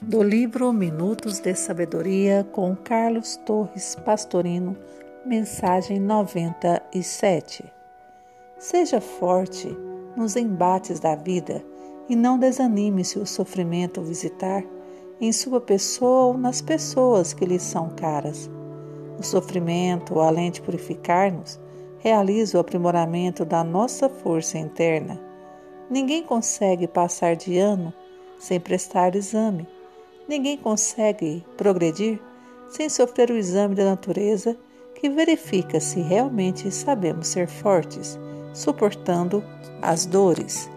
do livro Minutos de Sabedoria com Carlos Torres Pastorino, mensagem 97. Seja forte nos embates da vida e não desanime se o sofrimento visitar em sua pessoa ou nas pessoas que lhe são caras. O sofrimento, além de purificar-nos, realiza o aprimoramento da nossa força interna. Ninguém consegue passar de ano sem prestar exame. Ninguém consegue progredir sem sofrer o exame da natureza que verifica se realmente sabemos ser fortes, suportando as dores.